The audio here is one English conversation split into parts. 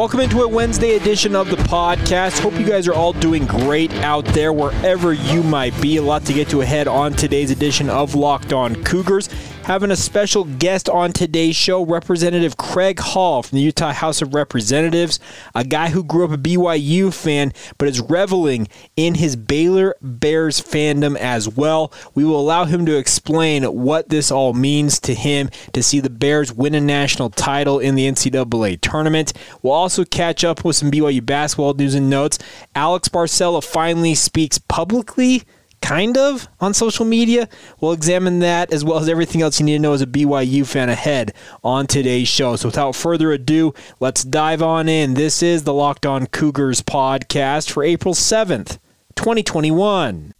Welcome into a Wednesday edition of the podcast. Hope you guys are all doing great out there wherever you might be. A lot to get to ahead on today's edition of Locked On Cougars having a special guest on today's show, Representative Craig Hall from the Utah House of Representatives, a guy who grew up a BYU fan but is reveling in his Baylor Bears fandom as well. We will allow him to explain what this all means to him to see the Bears win a national title in the NCAA tournament. We'll also catch up with some BYU basketball news and notes. Alex Barcello finally speaks publicly kind of on social media. We'll examine that as well as everything else you need to know as a BYU fan ahead on today's show. So without further ado, let's dive on in. This is the Locked On Cougars podcast for April 7th, 2021.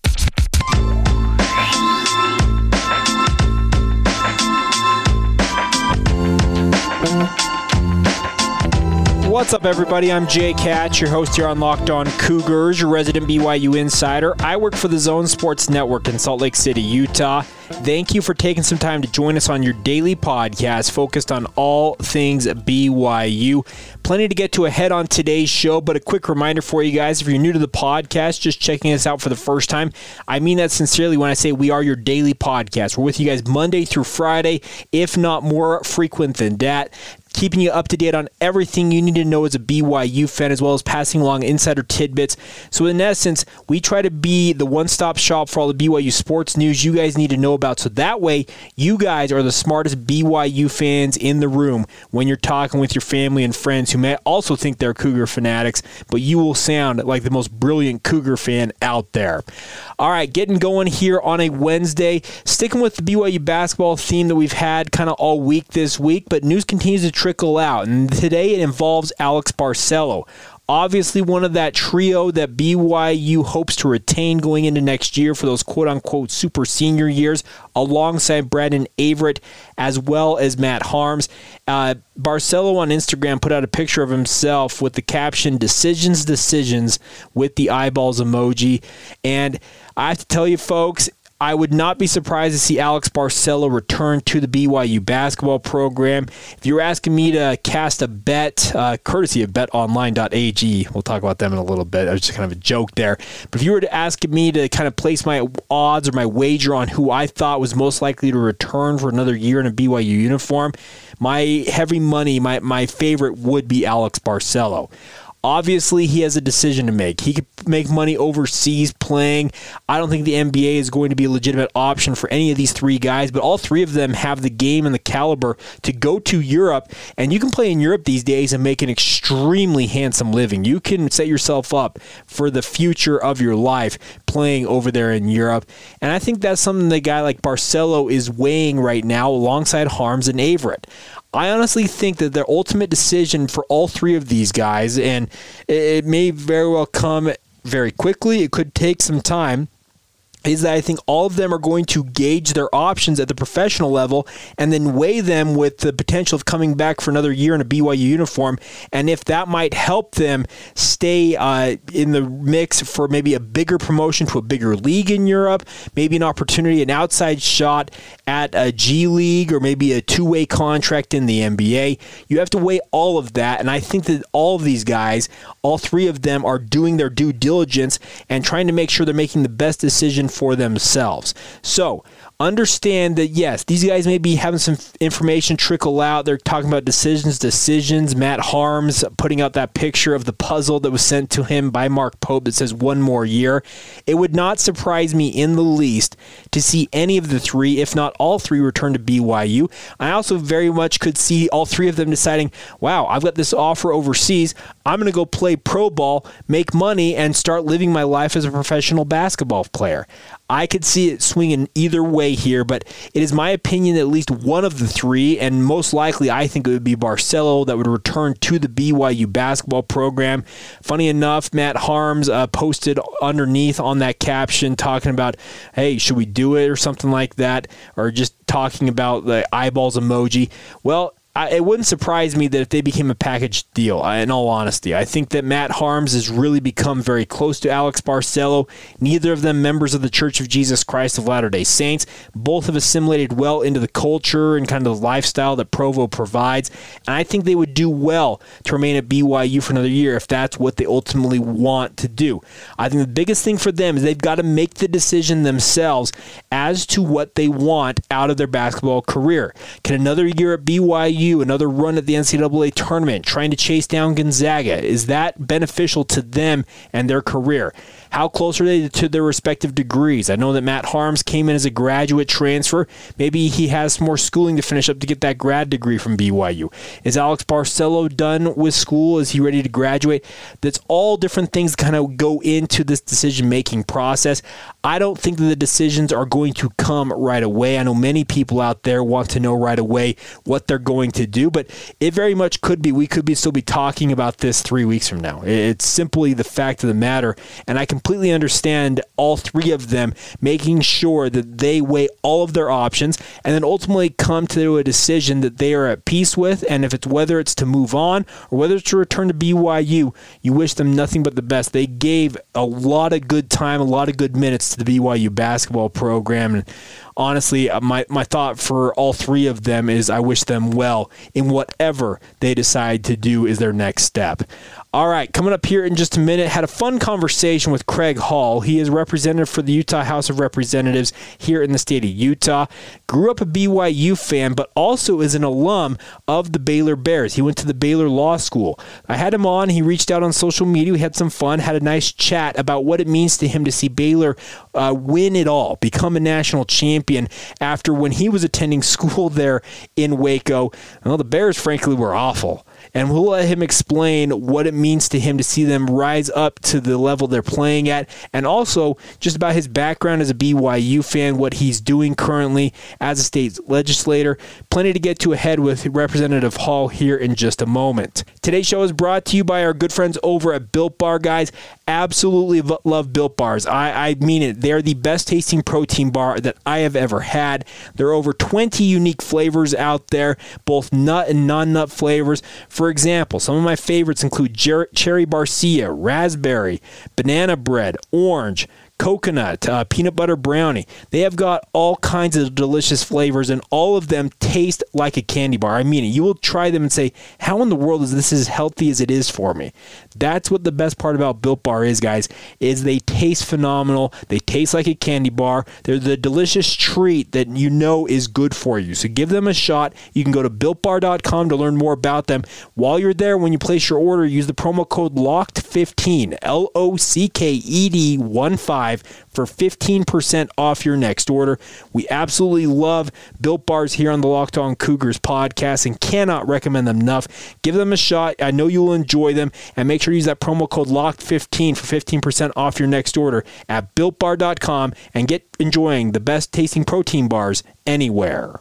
What's up, everybody? I'm Jake Hatch, your host here on Locked On Cougars, your resident BYU insider. I work for the Zone Sports Network in Salt Lake City, Utah. Thank you for taking some time to join us on your daily podcast focused on all things BYU. Plenty to get to ahead on today's show, but a quick reminder for you guys if you're new to the podcast, just checking us out for the first time, I mean that sincerely when I say we are your daily podcast. We're with you guys Monday through Friday, if not more frequent than that keeping you up to date on everything you need to know as a BYU fan, as well as passing along insider tidbits. So, in essence, we try to be the one stop shop for all the BYU sports news you guys need to know about. So that way, you guys are the smartest BYU fans in the room when you're talking with your family and friends who may also think they're Cougar fanatics, but you will sound like the most brilliant Cougar fan out there. All right, getting going here on a Wednesday, sticking with the BYU basketball theme that we've had kind of all week this week, but news continues to trickle out. And today it involves Alex Barcello. Obviously, one of that trio that BYU hopes to retain going into next year for those quote unquote super senior years, alongside Brandon Averette as well as Matt Haarms. Uh, Barcello on Instagram put out a picture of himself with the caption Decisions, Decisions with the eyeballs emoji. And I have to tell you, folks, I would not be surprised to see Alex Barcello return to the BYU basketball program. If you're asking me to cast a bet, uh, courtesy of betonline.ag, we'll talk about them in a little bit. That was just kind of a joke there. But if you were to ask me to kind of place my odds or my wager on who I thought was most likely to return for another year in a BYU uniform, my heavy money, my, my favorite would be Alex Barcello. Obviously, he has a decision to make. He could make money overseas playing. I don't think the NBA is going to be a legitimate option for any of these three guys, but all three of them have the game and the caliber to go to Europe. And you can play in Europe these days and make an extremely handsome living. You can set yourself up for the future of your life playing over there in Europe. And I think that's something the guy like Barcello is weighing right now alongside Haarms and Averette. I honestly think that their ultimate decision for all three of these guys, and it may very well come very quickly, it could take some time is that I think all of them are going to gauge their options at the professional level and then weigh them with the potential of coming back for another year in a BYU uniform. And if that might help them stay uh, in the mix for maybe a bigger promotion to a bigger league in Europe, maybe an opportunity, an outside shot at a G League or maybe a two way contract in the NBA, you have to weigh all of that. And I think that all of these guys, all three of them, are doing their due diligence and trying to make sure they're making the best decision for themselves. So, understand that yes, these guys may be having some information trickle out. They're talking about decisions, decisions. Matt Haarms putting out that picture of the puzzle that was sent to him by Mark Pope that says one more year. It would not surprise me in the least to see any of the three, if not all three, return to BYU. I also very much could see all three of them deciding, wow, I've got this offer overseas. I'm going to go play pro ball, make money, and start living my life as a professional basketball player. I could see it swinging either way here, but it is my opinion that at least one of the three, and most likely I think it would be Barcello that would return to the BYU basketball program. Funny enough, Matt Haarms uh, posted underneath on that caption talking about, hey, should we do it or something like that, or just talking about the eyeballs emoji. Well, I, it wouldn't surprise me that if they became a package deal, in all honesty. I think that Matt Haarms has really become very close to Alex Barcello. Neither of them members of the Church of Jesus Christ of Latter day Saints. Both have assimilated well into the culture and kind of the lifestyle that Provo provides. And I think they would do well to remain at BYU for another year if that's what they ultimately want to do. I think the biggest thing for them is they've got to make the decision themselves as to what they want out of their basketball career. Can another year at BYU BYU another run at the NCAA tournament, trying to chase down Gonzaga? Is that beneficial to them and their career? How close are they to their respective degrees? I know that Matt Haarms came in as a graduate transfer. Maybe he has more schooling to finish up to get that grad degree from BYU. Is Alex Barcello done with school? Is he ready to graduate? That's all different things kind of go into this decision making process. I don't think that the decisions are going to come right away. I know many people out there want to know right away what they're going to do, but it very much could be. We could be still be talking about this three weeks from now. It's simply the fact of the matter, and I can completely understand all three of them making sure that they weigh all of their options and then ultimately come to a decision that they are at peace with. And if it's whether it's to move on or whether it's to return to BYU, you wish them nothing but the best. They gave a lot of good time, a lot of good minutes to the BYU basketball program. And honestly, uh, my, my thought for all three of them is I wish them well in whatever they decide to do is their next step. All right, coming up here in just a minute, had a fun conversation with Craig Hall. He is representative for the Utah House of Representatives here in the state of Utah. Grew up a BYU fan, but also is an alum of the Baylor Bears. He went to the Baylor Law School. I had him on. He reached out on social media. We had some fun, had a nice chat about what it means to him to see Baylor uh, win it all, become a national champion after when he was attending school there in Waco. Well, the Bears, frankly, were awful and we'll let him explain what it means to him to see them rise up to the level they're playing at, and also just about his background as a BYU fan, what he's doing currently as a state legislator. Plenty to get to ahead with Representative Hall here in just a moment. Today's show is brought to you by our good friends over at Built Bar, guys. Absolutely love Built Bars. I, I mean it. They're the best tasting protein bar that I have ever had. There are over 20 unique flavors out there, both nut and non nut flavors. For example, some of my favorites include cher- cherry barcia, raspberry, banana bread, orange, coconut, uh, peanut butter brownie. They have got all kinds of delicious flavors, and all of them taste like a candy bar. I mean. You will try them and say, "How in the world is this as healthy as it is for me?" That's what the best part about Built Bar is, guys. Is they taste phenomenal. They taste like a candy bar. They're the delicious treat that you know is good for you. So give them a shot. You can go to builtbar.com to learn more about them. While you're there, when you place your order, use the promo code LOCKED15, L O C K E D 1 5 for 15% off your next order. We absolutely love Built Bars here on the Locked On Cougars podcast and cannot recommend them enough. Give them a shot. I know you will enjoy them. And make sure you use that promo code LOCKED15 for 15% off your next order at builtbar.com and get enjoying the best tasting protein bars anywhere.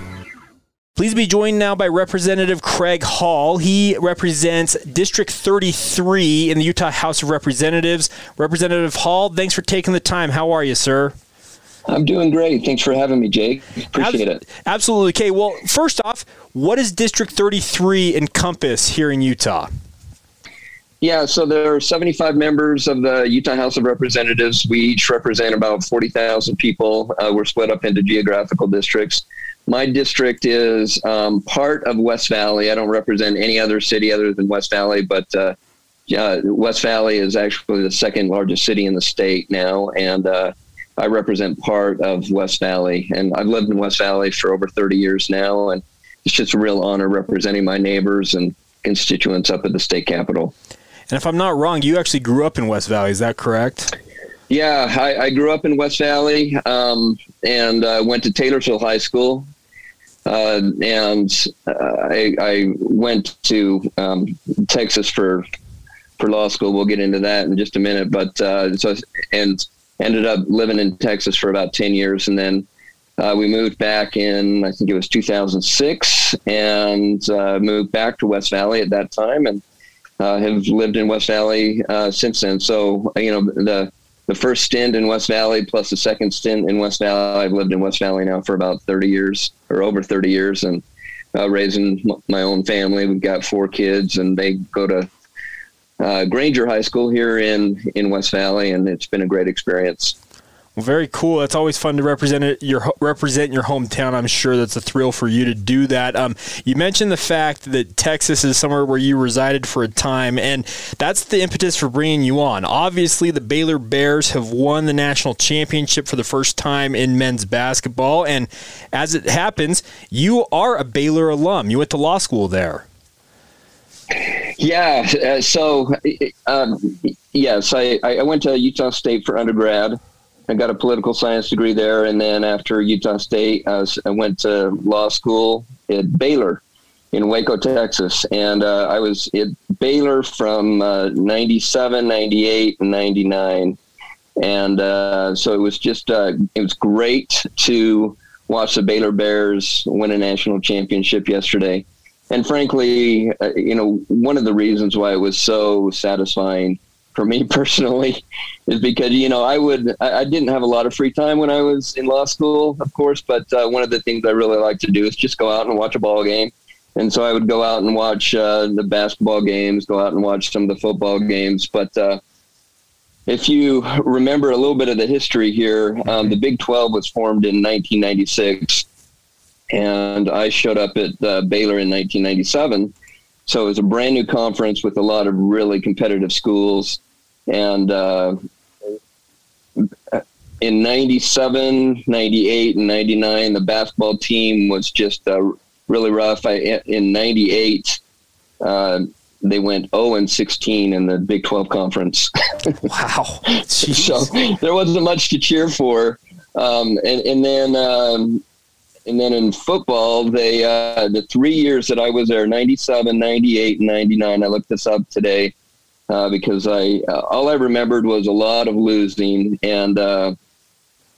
Please be joined now by Representative Craig Hall. He represents District 33 in the Utah House of Representatives. Representative Hall, thanks for taking the time. How are you, sir? I'm doing great. Thanks for having me, Jake. Appreciate it. Absolutely. Okay. Well, first off, what does District 33 encompass here in Utah? Yeah, so there are 75 members of the Utah House of Representatives. We each represent about 40,000 people. Uh, we're split up into geographical districts. My district is um, part of West Valley. I don't represent any other city other than West Valley, but uh, yeah, West Valley is actually the second largest city in the state now, and uh, I represent part of West Valley, and I've lived in West Valley for over 30 years now. And it's just a real honor representing my neighbors and constituents up at the state capitol. And if I'm not wrong, you actually grew up in West Valley. Is that correct? Yeah, I, I grew up in West Valley um, and uh, went to Taylorsville High School. Uh, and uh, I, I, went to um, Texas for for law school. We'll get into that in just a minute. But uh, so and ended up living in Texas for about ten years, and then uh, we moved back in I think it was 2006, and uh, moved back to West Valley at that time, and uh, have lived in West Valley uh, since then. So you know the the first stint in West Valley plus the second stint in West Valley. I've lived in West Valley now for about 30 years or over 30 years, and uh, raising my own family. We've got four kids, and they go to uh, Granger High School here in in West Valley, and it's been a great experience. Well, very cool. It's always fun to represent it, your represent your hometown. I'm sure that's a thrill for you to do that. Um, you mentioned the fact that Texas is somewhere where you resided for a time, and that's the impetus for bringing you on. Obviously, the Baylor Bears have won the national championship for the first time in men's basketball, and as it happens, you are a Baylor alum. You went to law school there. Yeah. Uh, so, um, yes, I, I went to Utah State for undergrad. I got a political science degree there, and then after Utah State, I, was, I went to law school at Baylor in Waco, Texas, and uh, I was at Baylor from uh, 97, 98, and 99. And uh, so it was just, uh, it was great to watch the Baylor Bears win a national championship yesterday and frankly, uh, you know, one of the reasons why it was so satisfying for me personally is because you know I would I, I, didn't have a lot of free time when I was in law school, of course, but uh, one of the things I really like to do is just go out and watch a ball game. And so I would go out and watch uh, the basketball games, go out and watch some of the football games. But uh, if you remember a little bit of the history here, um, the Big 12 was formed in 1996 and I showed up at uh, Baylor in 1997. So it was a brand new conference with a lot of really competitive schools. And uh, in 97, 98, and 99, the basketball team was just uh, really rough. I, in 98, uh, they went 0 and 16 in the Big 12 conference. wow. so there wasn't much to cheer for. Um, and, and then um, and then in football, they uh, the three years that I was there 97, 98, and 99. I looked this up today uh, because I uh, all I remembered was a lot of losing, and uh,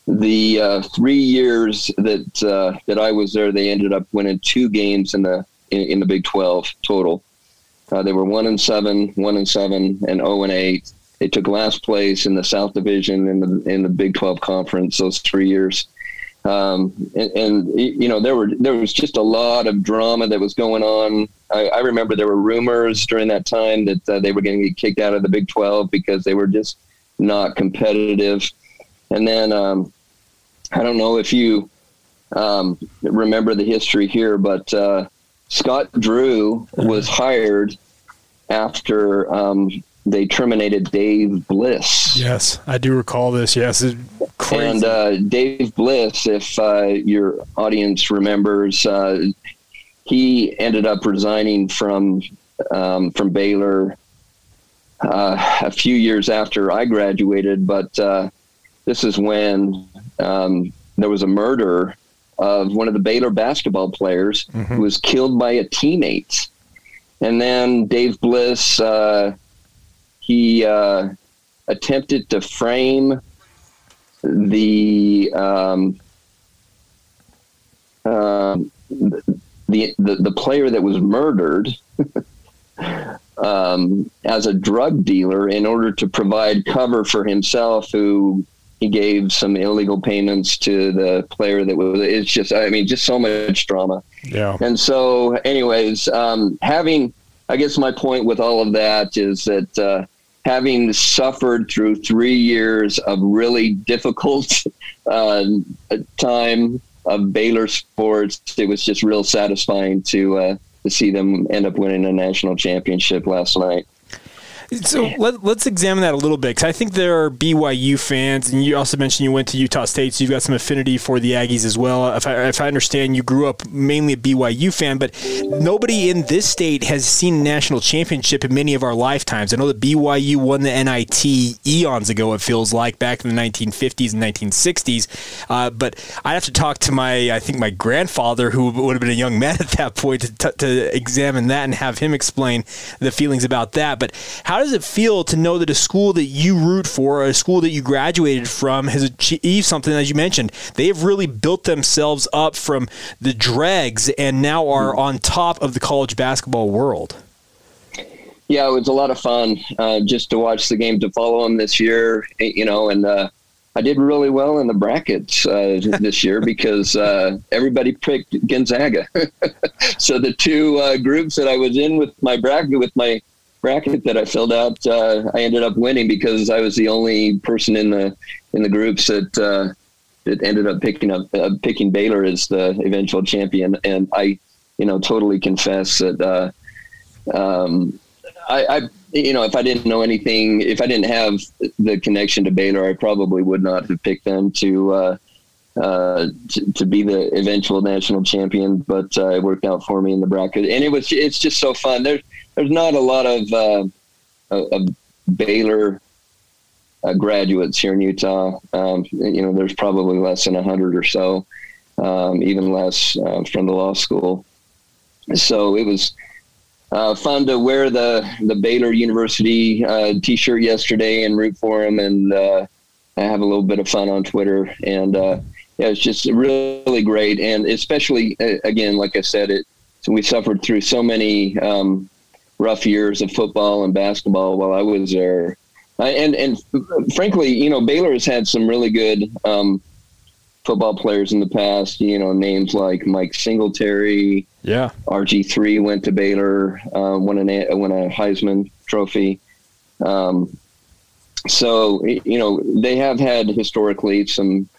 the uh, three years that uh, that I was there, they ended up winning two games in the in, in the Big 12 total. they were one and seven, one and seven, and zero oh and eight. They took last place in the South Division in the in the Big 12 conference those three years. Um, and, and, you know there were there was just a lot of drama that was going on. I, I remember there were rumors during that time that uh, they were going to get kicked out of the Big Twelve because they were just not competitive. And then um, I don't know if you um, remember the history here, but uh, Scott Drew was hired after um, they terminated Dave Bliss. Yes, I do recall this. Yes, and uh, Dave Bliss, if uh, your audience remembers, uh, he ended up resigning from um, from Baylor uh, a few years after I graduated. But uh, this is when um, there was a murder of one of the Baylor basketball players mm-hmm. who was killed by a teammate, and then Dave Bliss uh, he uh, attempted to frame the um, uh, the, the the player that was murdered um, as a drug dealer in order to provide cover for himself, who he gave some illegal payments to the player that was. It's just, I mean, just so much drama. Yeah. And so, anyways, um, having, I guess my point with all of that is that. Uh, having suffered through three years of really difficult uh, time of Baylor sports, it was just real satisfying to uh, to see them end up winning a national championship last night. So let, us examine that a little bit because I think there are BYU fans, and you also mentioned you went to Utah State, so you've got some affinity for the Aggies as well. If I, if I understand, you grew up mainly a BYU fan, but nobody in this state has seen a national championship in many of our lifetimes. I know that BYU won the NIT eons ago, it feels like, back in the 1950s and 1960s. Uh, but I'd have to talk to my, I think, my grandfather, who would have been a young man at that point, to, t- to examine that and have him explain the feelings about that. But how does it feel to know that a school that you root for, a school that you graduated from, has achieved something, as you mentioned? They have really built themselves up from the dregs and now are on top of the college basketball world. Yeah, it was a lot of fun uh, just to watch the game, to follow them this year, you know, and uh, I did really well in the brackets uh, this year because uh, everybody picked Gonzaga. so the two uh, groups that I was in with my bracket, with my bracket that I filled out, uh, I ended up winning because I was the only person in the in the groups that that ended up picking up picking Baylor as the eventual champion. And I, you know, totally confess that. Um, I, I, you know, if I didn't know anything, if I didn't have the connection to Baylor, I probably would not have picked them to uh, uh, to, to, be the eventual national champion. But uh, it worked out for me in the bracket, and it was it's just so fun. There's there's not a lot of uh, Baylor uh, graduates here in Utah. Um, you know, there's probably less than hundred or so, um, even less uh, from the law school. So it was uh, fun to wear the the Baylor University uh, T-shirt yesterday and root for them, and uh, have a little bit of fun on Twitter. And uh, yeah, it's just really great, and especially again, like I said, it we suffered through so many um, rough years of football and basketball while I was there. and and frankly, you know, Baylor has had some really good um, football players in the past. You know, names like Mike Singletary. Yeah. RG three went to Baylor, uh, won a won a Heisman Trophy. Um, so you know they have had historically some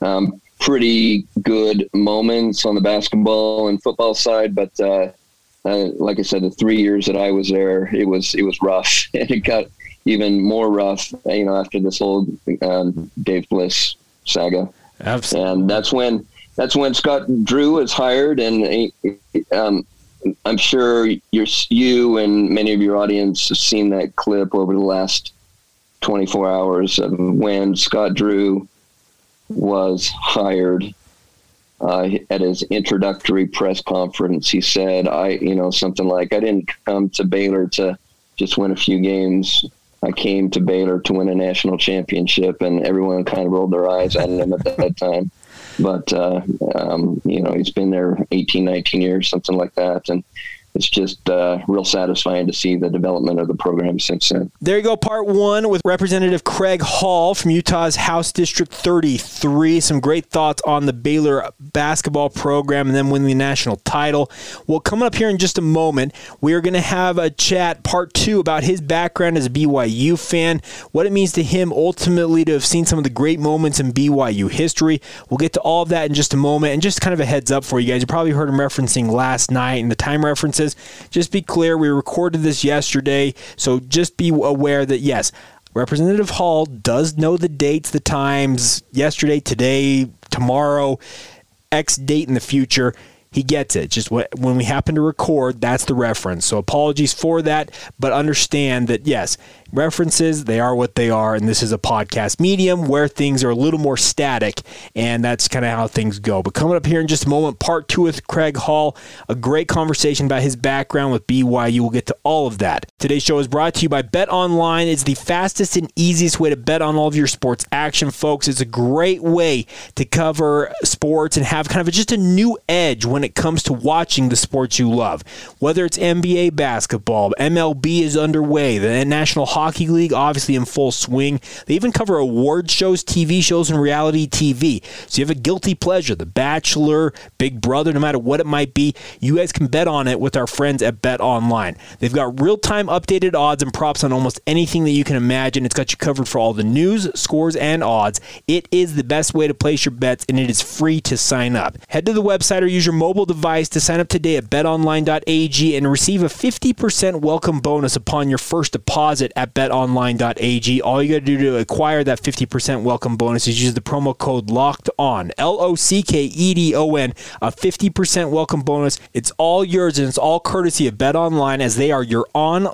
um, pretty good moments on the basketball and football side, but uh, uh, like I said, the three years that I was there, it was it was rough, and it got even more rough. You know, after this whole um, Dave Bliss saga. Absolutely. And that's when that's when Scott Drew was hired, and um, I'm sure you and many of your audience have seen that clip over the last 24 hours of when Scott Drew was hired. Uh, at his introductory press conference, he said, "I, you know, something like I didn't come to Baylor to just win a few games. I came to Baylor to win a national championship, and everyone kind of rolled their eyes at him at that time. But, uh, um, you know, he's been there 18, 19 years, something like that. And it's just uh, real satisfying to see the development of the program since then. There you go, part one with Representative Craig Hall from Utah's House District 33. Some great thoughts on the Baylor basketball program and then winning the national title. Well, coming up here in just a moment, we are going to have a chat, part two, about his background as a BYU fan, what it means to him ultimately to have seen some of the great moments in BYU history. We'll get to all of that in just a moment. And just kind of a heads up for you guys, you probably heard him referencing last night and the time references just be clear, we recorded this yesterday, so just be aware that yes, Representative Hall does know the dates, the times, yesterday, today, tomorrow, X date in the future. He gets it. Just when we happen to record, that's the reference. So apologies for that, but understand that yes, references, they are what they are, and this is a podcast medium where things are a little more static, and that's kind of how things go. But coming up here in just a moment, part two with Craig Hall, a great conversation about his background with BYU. We'll get to all of that. Today's show is brought to you by Bet Online. It's the fastest and easiest way to bet on all of your sports action, folks. It's a great way to cover sports and have kind of just a new edge when it comes to watching the sports you love. Whether it's NBA basketball, MLB is underway, the National Hockey League, obviously in full swing. They even cover award shows, TV shows, and reality TV. So you have a guilty pleasure, The Bachelor, Big Brother, no matter what it might be, you guys can bet on it with our friends at Bet Online. They've got real time updated odds and props on almost anything that you can imagine. It's got you covered for all the news, scores, and odds. It is the best way to place your bets, and it is free to sign up. Head to the website or use your mobile device to sign up today at betonline.ag and receive a 50% welcome bonus upon your first deposit at betonline.ag. All you got to do to acquire that 50% welcome bonus is use the promo code LOCKED ON, L O C K E D O N, a 50% welcome bonus. It's all yours and it's all courtesy of BetOnline as they are your online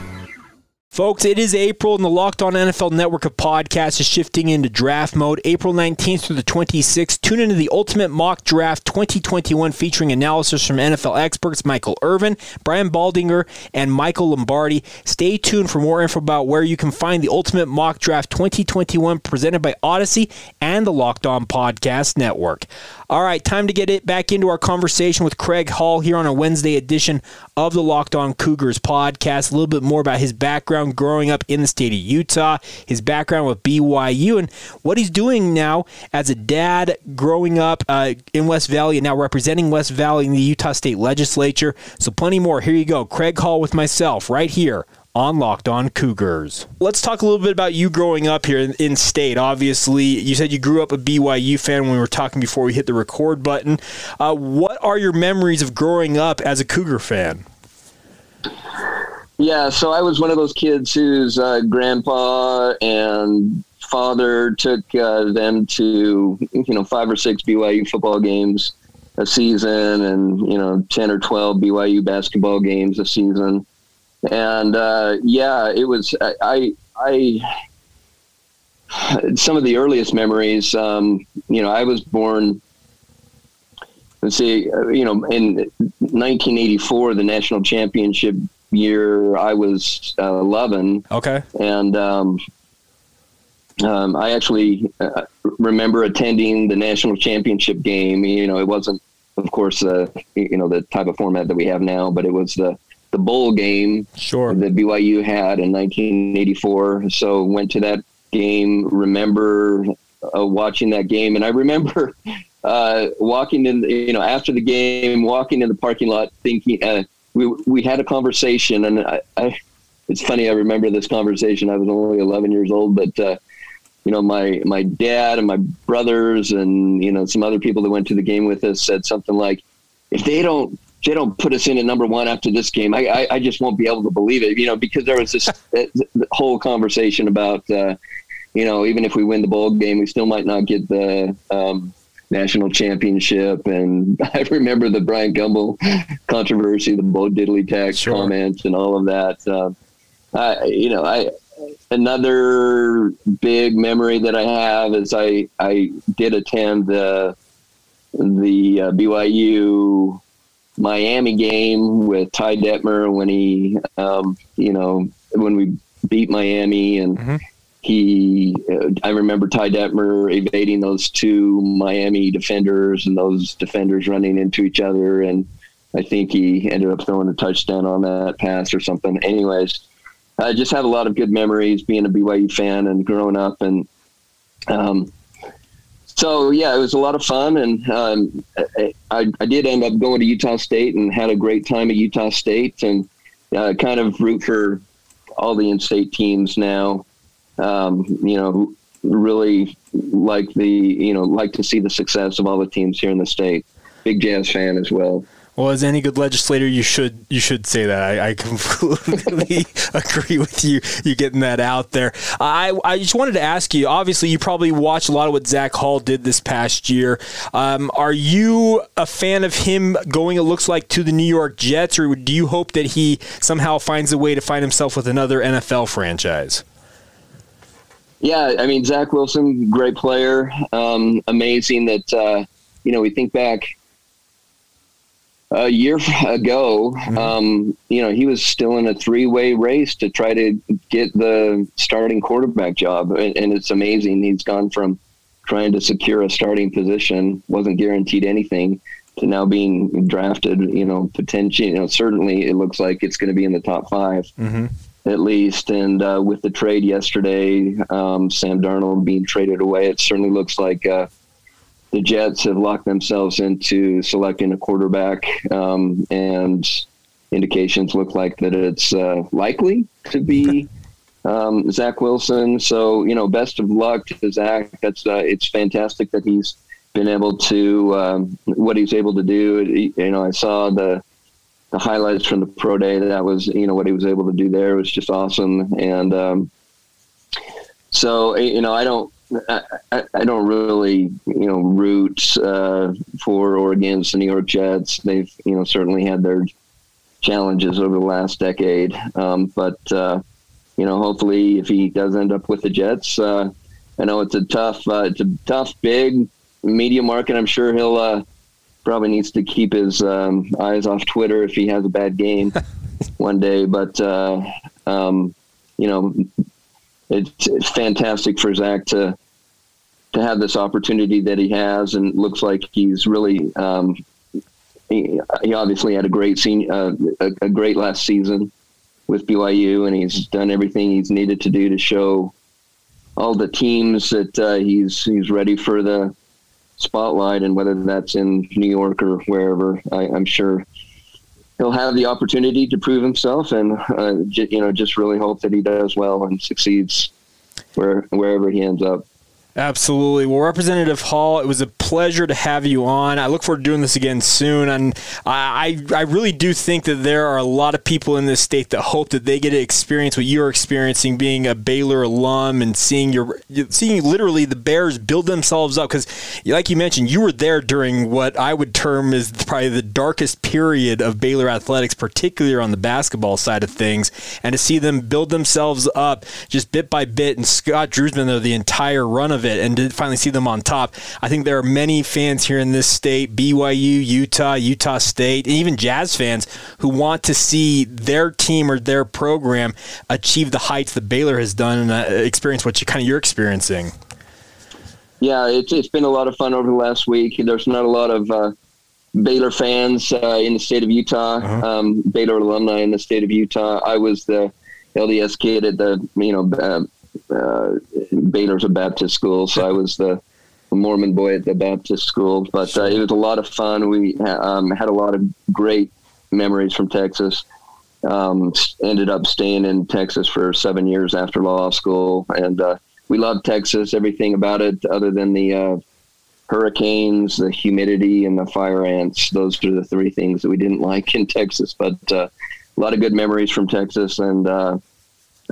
Folks, it is April and the Locked On NFL network of podcasts is shifting into draft mode. April 19th through the 26th, tune into the Ultimate Mock Draft 2021 featuring analysis from NFL experts Michael Irvin, Brian Baldinger, and Michael Lombardi. Stay tuned for more info about where you can find the Ultimate Mock Draft 2021 presented by Odyssey and the Locked On Podcast Network. All right, time to get it back into our conversation with Craig Hall here on a Wednesday edition of the Locked On Cougars podcast. A little bit more about his background growing up in the state of Utah, his background with BYU, and what he's doing now as a dad growing up uh, in West Valley and now representing West Valley in the Utah State Legislature. So, plenty more. Here you go. Craig Hall with myself right here on Locked On Cougars. Let's talk a little bit about you growing up here in, in, state. Obviously, you said you grew up a BYU fan when we were talking before we hit the record button. Uh, what are your memories of growing up as a Cougar fan? Yeah, so I was one of those kids whose uh, grandpa and father took uh, them to you know five or six BYU football games a season, and you know ten or twelve BYU basketball games a season and uh, yeah, it was I, I some of the earliest memories. Um, you know, I was born. Let's see, uh, you know, in 1984, the national championship year, I was uh, 11. Okay, and um, um, I actually uh, remember attending the national championship game. You know, it wasn't, of course, uh, you know, the type of format that we have now, but it was the the bowl game sure. that BYU had in 1984. So went to that game. Remember uh, watching that game, and I remember uh, walking in. You know, after the game, walking in the parking lot, thinking uh, we we had a conversation, and I, I, it's funny. I remember this conversation. I was only 11 years old, but. Uh, you know, my my dad and my brothers and you know some other people that went to the game with us said something like, "If they don't they don't put us in at number one after this game, I, I, I just won't be able to believe it. You know, because there was this whole conversation about, uh, you know, even if we win the bowl game, we still might not get the um, national championship. And I remember the Bryant Gumbel controversy, the Bo Diddley tax sure. comments, and all of that. Uh, I, you know, I another big memory that I have is I I did attend the the uh, BYU Miami game with Ty Detmer when he, um, you know, when we beat Miami and mm-hmm. he, uh, I remember Ty Detmer evading those two Miami defenders and those defenders running into each other. And I think he ended up throwing a touchdown on that pass or something. Anyways, I just have a lot of good memories being a BYU fan and growing up and, um, so yeah, it was a lot of fun, and um, I, I did end up going to Utah State and had a great time at Utah State, and uh, kind of root for all the in-state teams now. Um, you know, really like the you know like to see the success of all the teams here in the state. Big Jazz fan as well. Well, as any good legislator, you should you should say that. I, I completely agree with you. You getting that out there. I I just wanted to ask you. Obviously, you probably watched a lot of what Zach Hall did this past year. Um, are you a fan of him going? It looks like to the New York Jets, or do you hope that he somehow finds a way to find himself with another NFL franchise? Yeah, I mean Zach Wilson, great player. Um, amazing that uh, you know we think back a year ago, mm-hmm. um, you know, he was still in a three way race to try to get the starting quarterback job. And, and, it's amazing. He's gone from trying to secure a starting position, wasn't guaranteed anything, to now being drafted, you know, potentially, you know, certainly it looks like it's going to be in the top 5 mm-hmm. at least. And uh, with the trade yesterday, um, Sam Darnold being traded away, it certainly looks like, uh, the Jets have locked themselves into selecting a quarterback, um, and indications look like that it's uh, likely to be um, Zach Wilson. So you know, best of luck to Zach. That's uh, it's fantastic that he's been able to um, what he's able to do. You know, I saw the the highlights from the pro day. That was you know what he was able to do there was just awesome. And um, so you know, I don't I, I, don't really, you know, root uh, for or against the New York Jets. They've, you know, certainly had their challenges over the last decade. Um, but, uh, you know, hopefully if he does end up with the Jets, uh, I know it's a tough, uh, it's a tough, big media market. I'm sure he'll uh, probably needs to keep his um, eyes off Twitter if he has a bad game one day. But, uh, um, you know, it's, it's fantastic for Zach to to have this opportunity that he has, and looks like he's really. Um, he, he, obviously had a great senior, uh, a, a, great last season with BYU, and he's done everything he's needed to do to show all the teams that uh, he's he's ready for the spotlight, and whether that's in New York or wherever, I, am sure he'll have the opportunity to prove himself, and uh, j- you know, just really hope that he does well and succeeds where wherever he ends up. Absolutely. Well, Representative Hall, it was a pleasure to have you on. I look forward to doing this again soon. And I, I really do think that there are a lot of people in this state that hope that they get to experience what you're experiencing, being a Baylor alum and seeing your seeing literally the Bears build themselves up. Because, like you mentioned, you were there during what I would term is probably the darkest period of Baylor athletics, particularly on the basketball side of things, and to see them build themselves up just bit by bit. And Scott Drew's been there the entire run of it and to finally see them on top. I think there are many fans here in this state, BYU, Utah, Utah State, and even Jazz fans who want to see their team or their program achieve the heights that Baylor has done and uh, experience what you kind of you're experiencing. Yeah, it's, it's been a lot of fun over the last week. There's not a lot of uh, Baylor fans uh, in the state of Utah, uh-huh. um, Baylor alumni in the state of Utah. I was the LDS kid at the you know uh, uh, Baylor's a Baptist school, so I was the Mormon boy at the Baptist school. But uh, it was a lot of fun. We um, had a lot of great memories from Texas. Um, ended up staying in Texas for seven years after law school, and uh, we loved Texas. Everything about it, other than the uh, hurricanes, the humidity, and the fire ants. Those are the three things that we didn't like in Texas. But uh, a lot of good memories from Texas, and uh,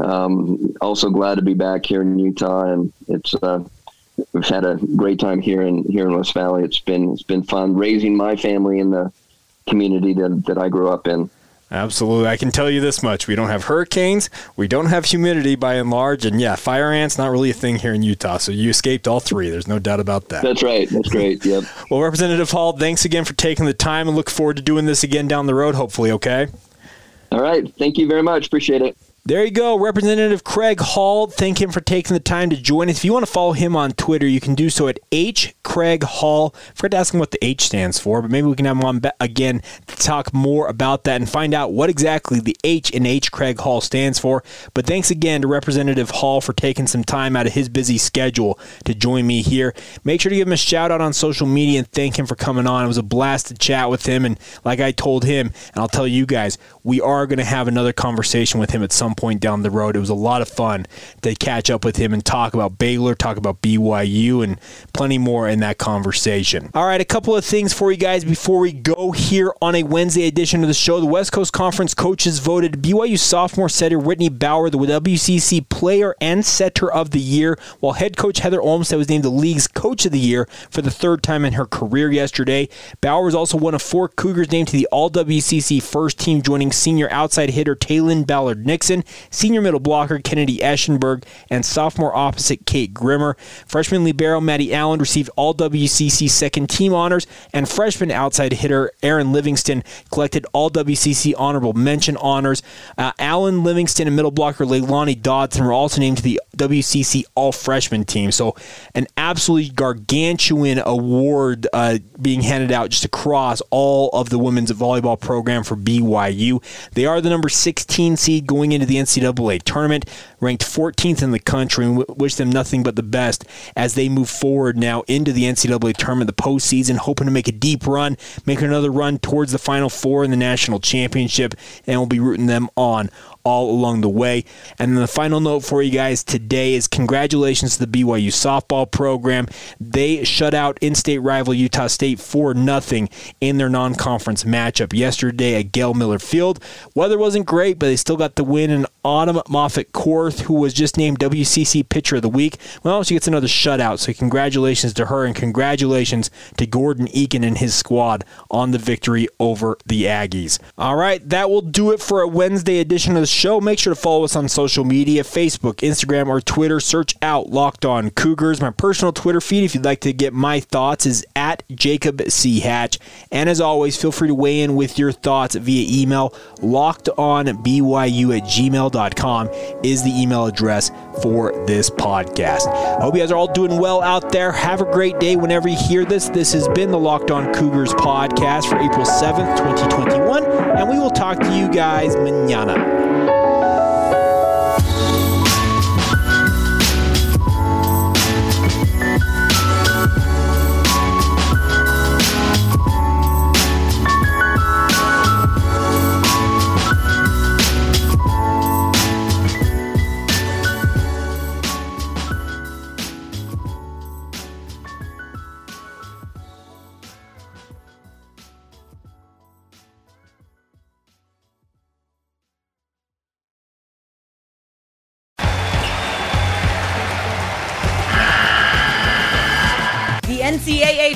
um, also glad to be back here in Utah, and it's uh, we've had a great time here in here in West Valley. It's been it's been fun raising my family in the community that that I grew up in. Absolutely. I can tell you this much. We don't have hurricanes. We don't have humidity by and large. And yeah, fire ants, not really a thing here in Utah. So you escaped all three. There's no doubt about that. That's right. That's great. Yep. well, Representative Hall, thanks again for taking the time and look forward to doing this again down the road, hopefully. Okay. All right. Thank you very much. Appreciate it. There you go, Representative Craig Hall. Thank him for taking the time to join us. If you want to follow him on Twitter, you can do so at H Craig Hall. I Forgot to ask him what the H stands for, but maybe we can have him on again to talk more about that and find out what exactly the H in H Craig Hall stands for. But thanks again to Representative Hall for taking some time out of his busy schedule to join me here. Make sure to give him a shout out on social media and thank him for coming on. It was a blast to chat with him, and like I told him, and I'll tell you guys, we are going to have another conversation with him at some point down the road. It was a lot of fun to catch up with him and talk about Baylor, talk about BYU, and plenty more in that conversation. All right, a couple of things for you guys before we go here on a Wednesday edition of the show. The West Coast Conference coaches voted BYU sophomore setter Whitney Bower the WCC Player and Setter of the Year, while head coach Heather Olmstead was named the league's Coach of the Year for the third time in her career yesterday. Bower was also one of four Cougars named to the All WCC first team, joining senior outside hitter Taylon Ballard Nixon Senior middle blocker Kennedy Eschenberg, and sophomore opposite Kate Grimmer. Freshman libero Maddie Allen received all WCC second team honors, and freshman outside hitter Aaron Livingston collected all WCC honorable mention honors. Uh, Allen, Livingston, and middle blocker Leilani Dodson were also named to the WCC All Freshman team. So, an absolutely gargantuan award uh, being handed out just across all of the women's volleyball program for BYU. They are the number 16 seed going into the NCAA tournament, ranked 14th in the country, and wish them nothing but the best as they move forward now into the NCAA tournament, the postseason, hoping to make a deep run, make another run towards the Final Four in the national championship, and we'll be rooting them on all along the way. And then the final note for you guys today is congratulations to the BYU softball program. They shut out in-state rival Utah State for nothing in their non-conference matchup yesterday at Gail Miller Field. Weather wasn't great, but they still got the win. And Autumn Moffat Korth, who was just named WCC Pitcher of the Week, well, she gets another shutout. So congratulations to her, and congratulations to Gordon Eakin and his squad on the victory over the Aggies. All right, that will do it for a Wednesday edition of the show. Make sure to follow us on social media Facebook, Instagram, or Twitter. Search out Locked On Cougars. My personal Twitter feed, if you'd like to get my thoughts, is at Jacob C. Hatch. And as always, feel free to weigh in with your thoughts via email. LockedOnBYU at gmail.com is the email address for this podcast. I hope you guys are all doing well out there. Have a great day whenever you hear this. This has been the Locked On Cougars podcast for April 7th, 2021. And we will talk to you guys manana.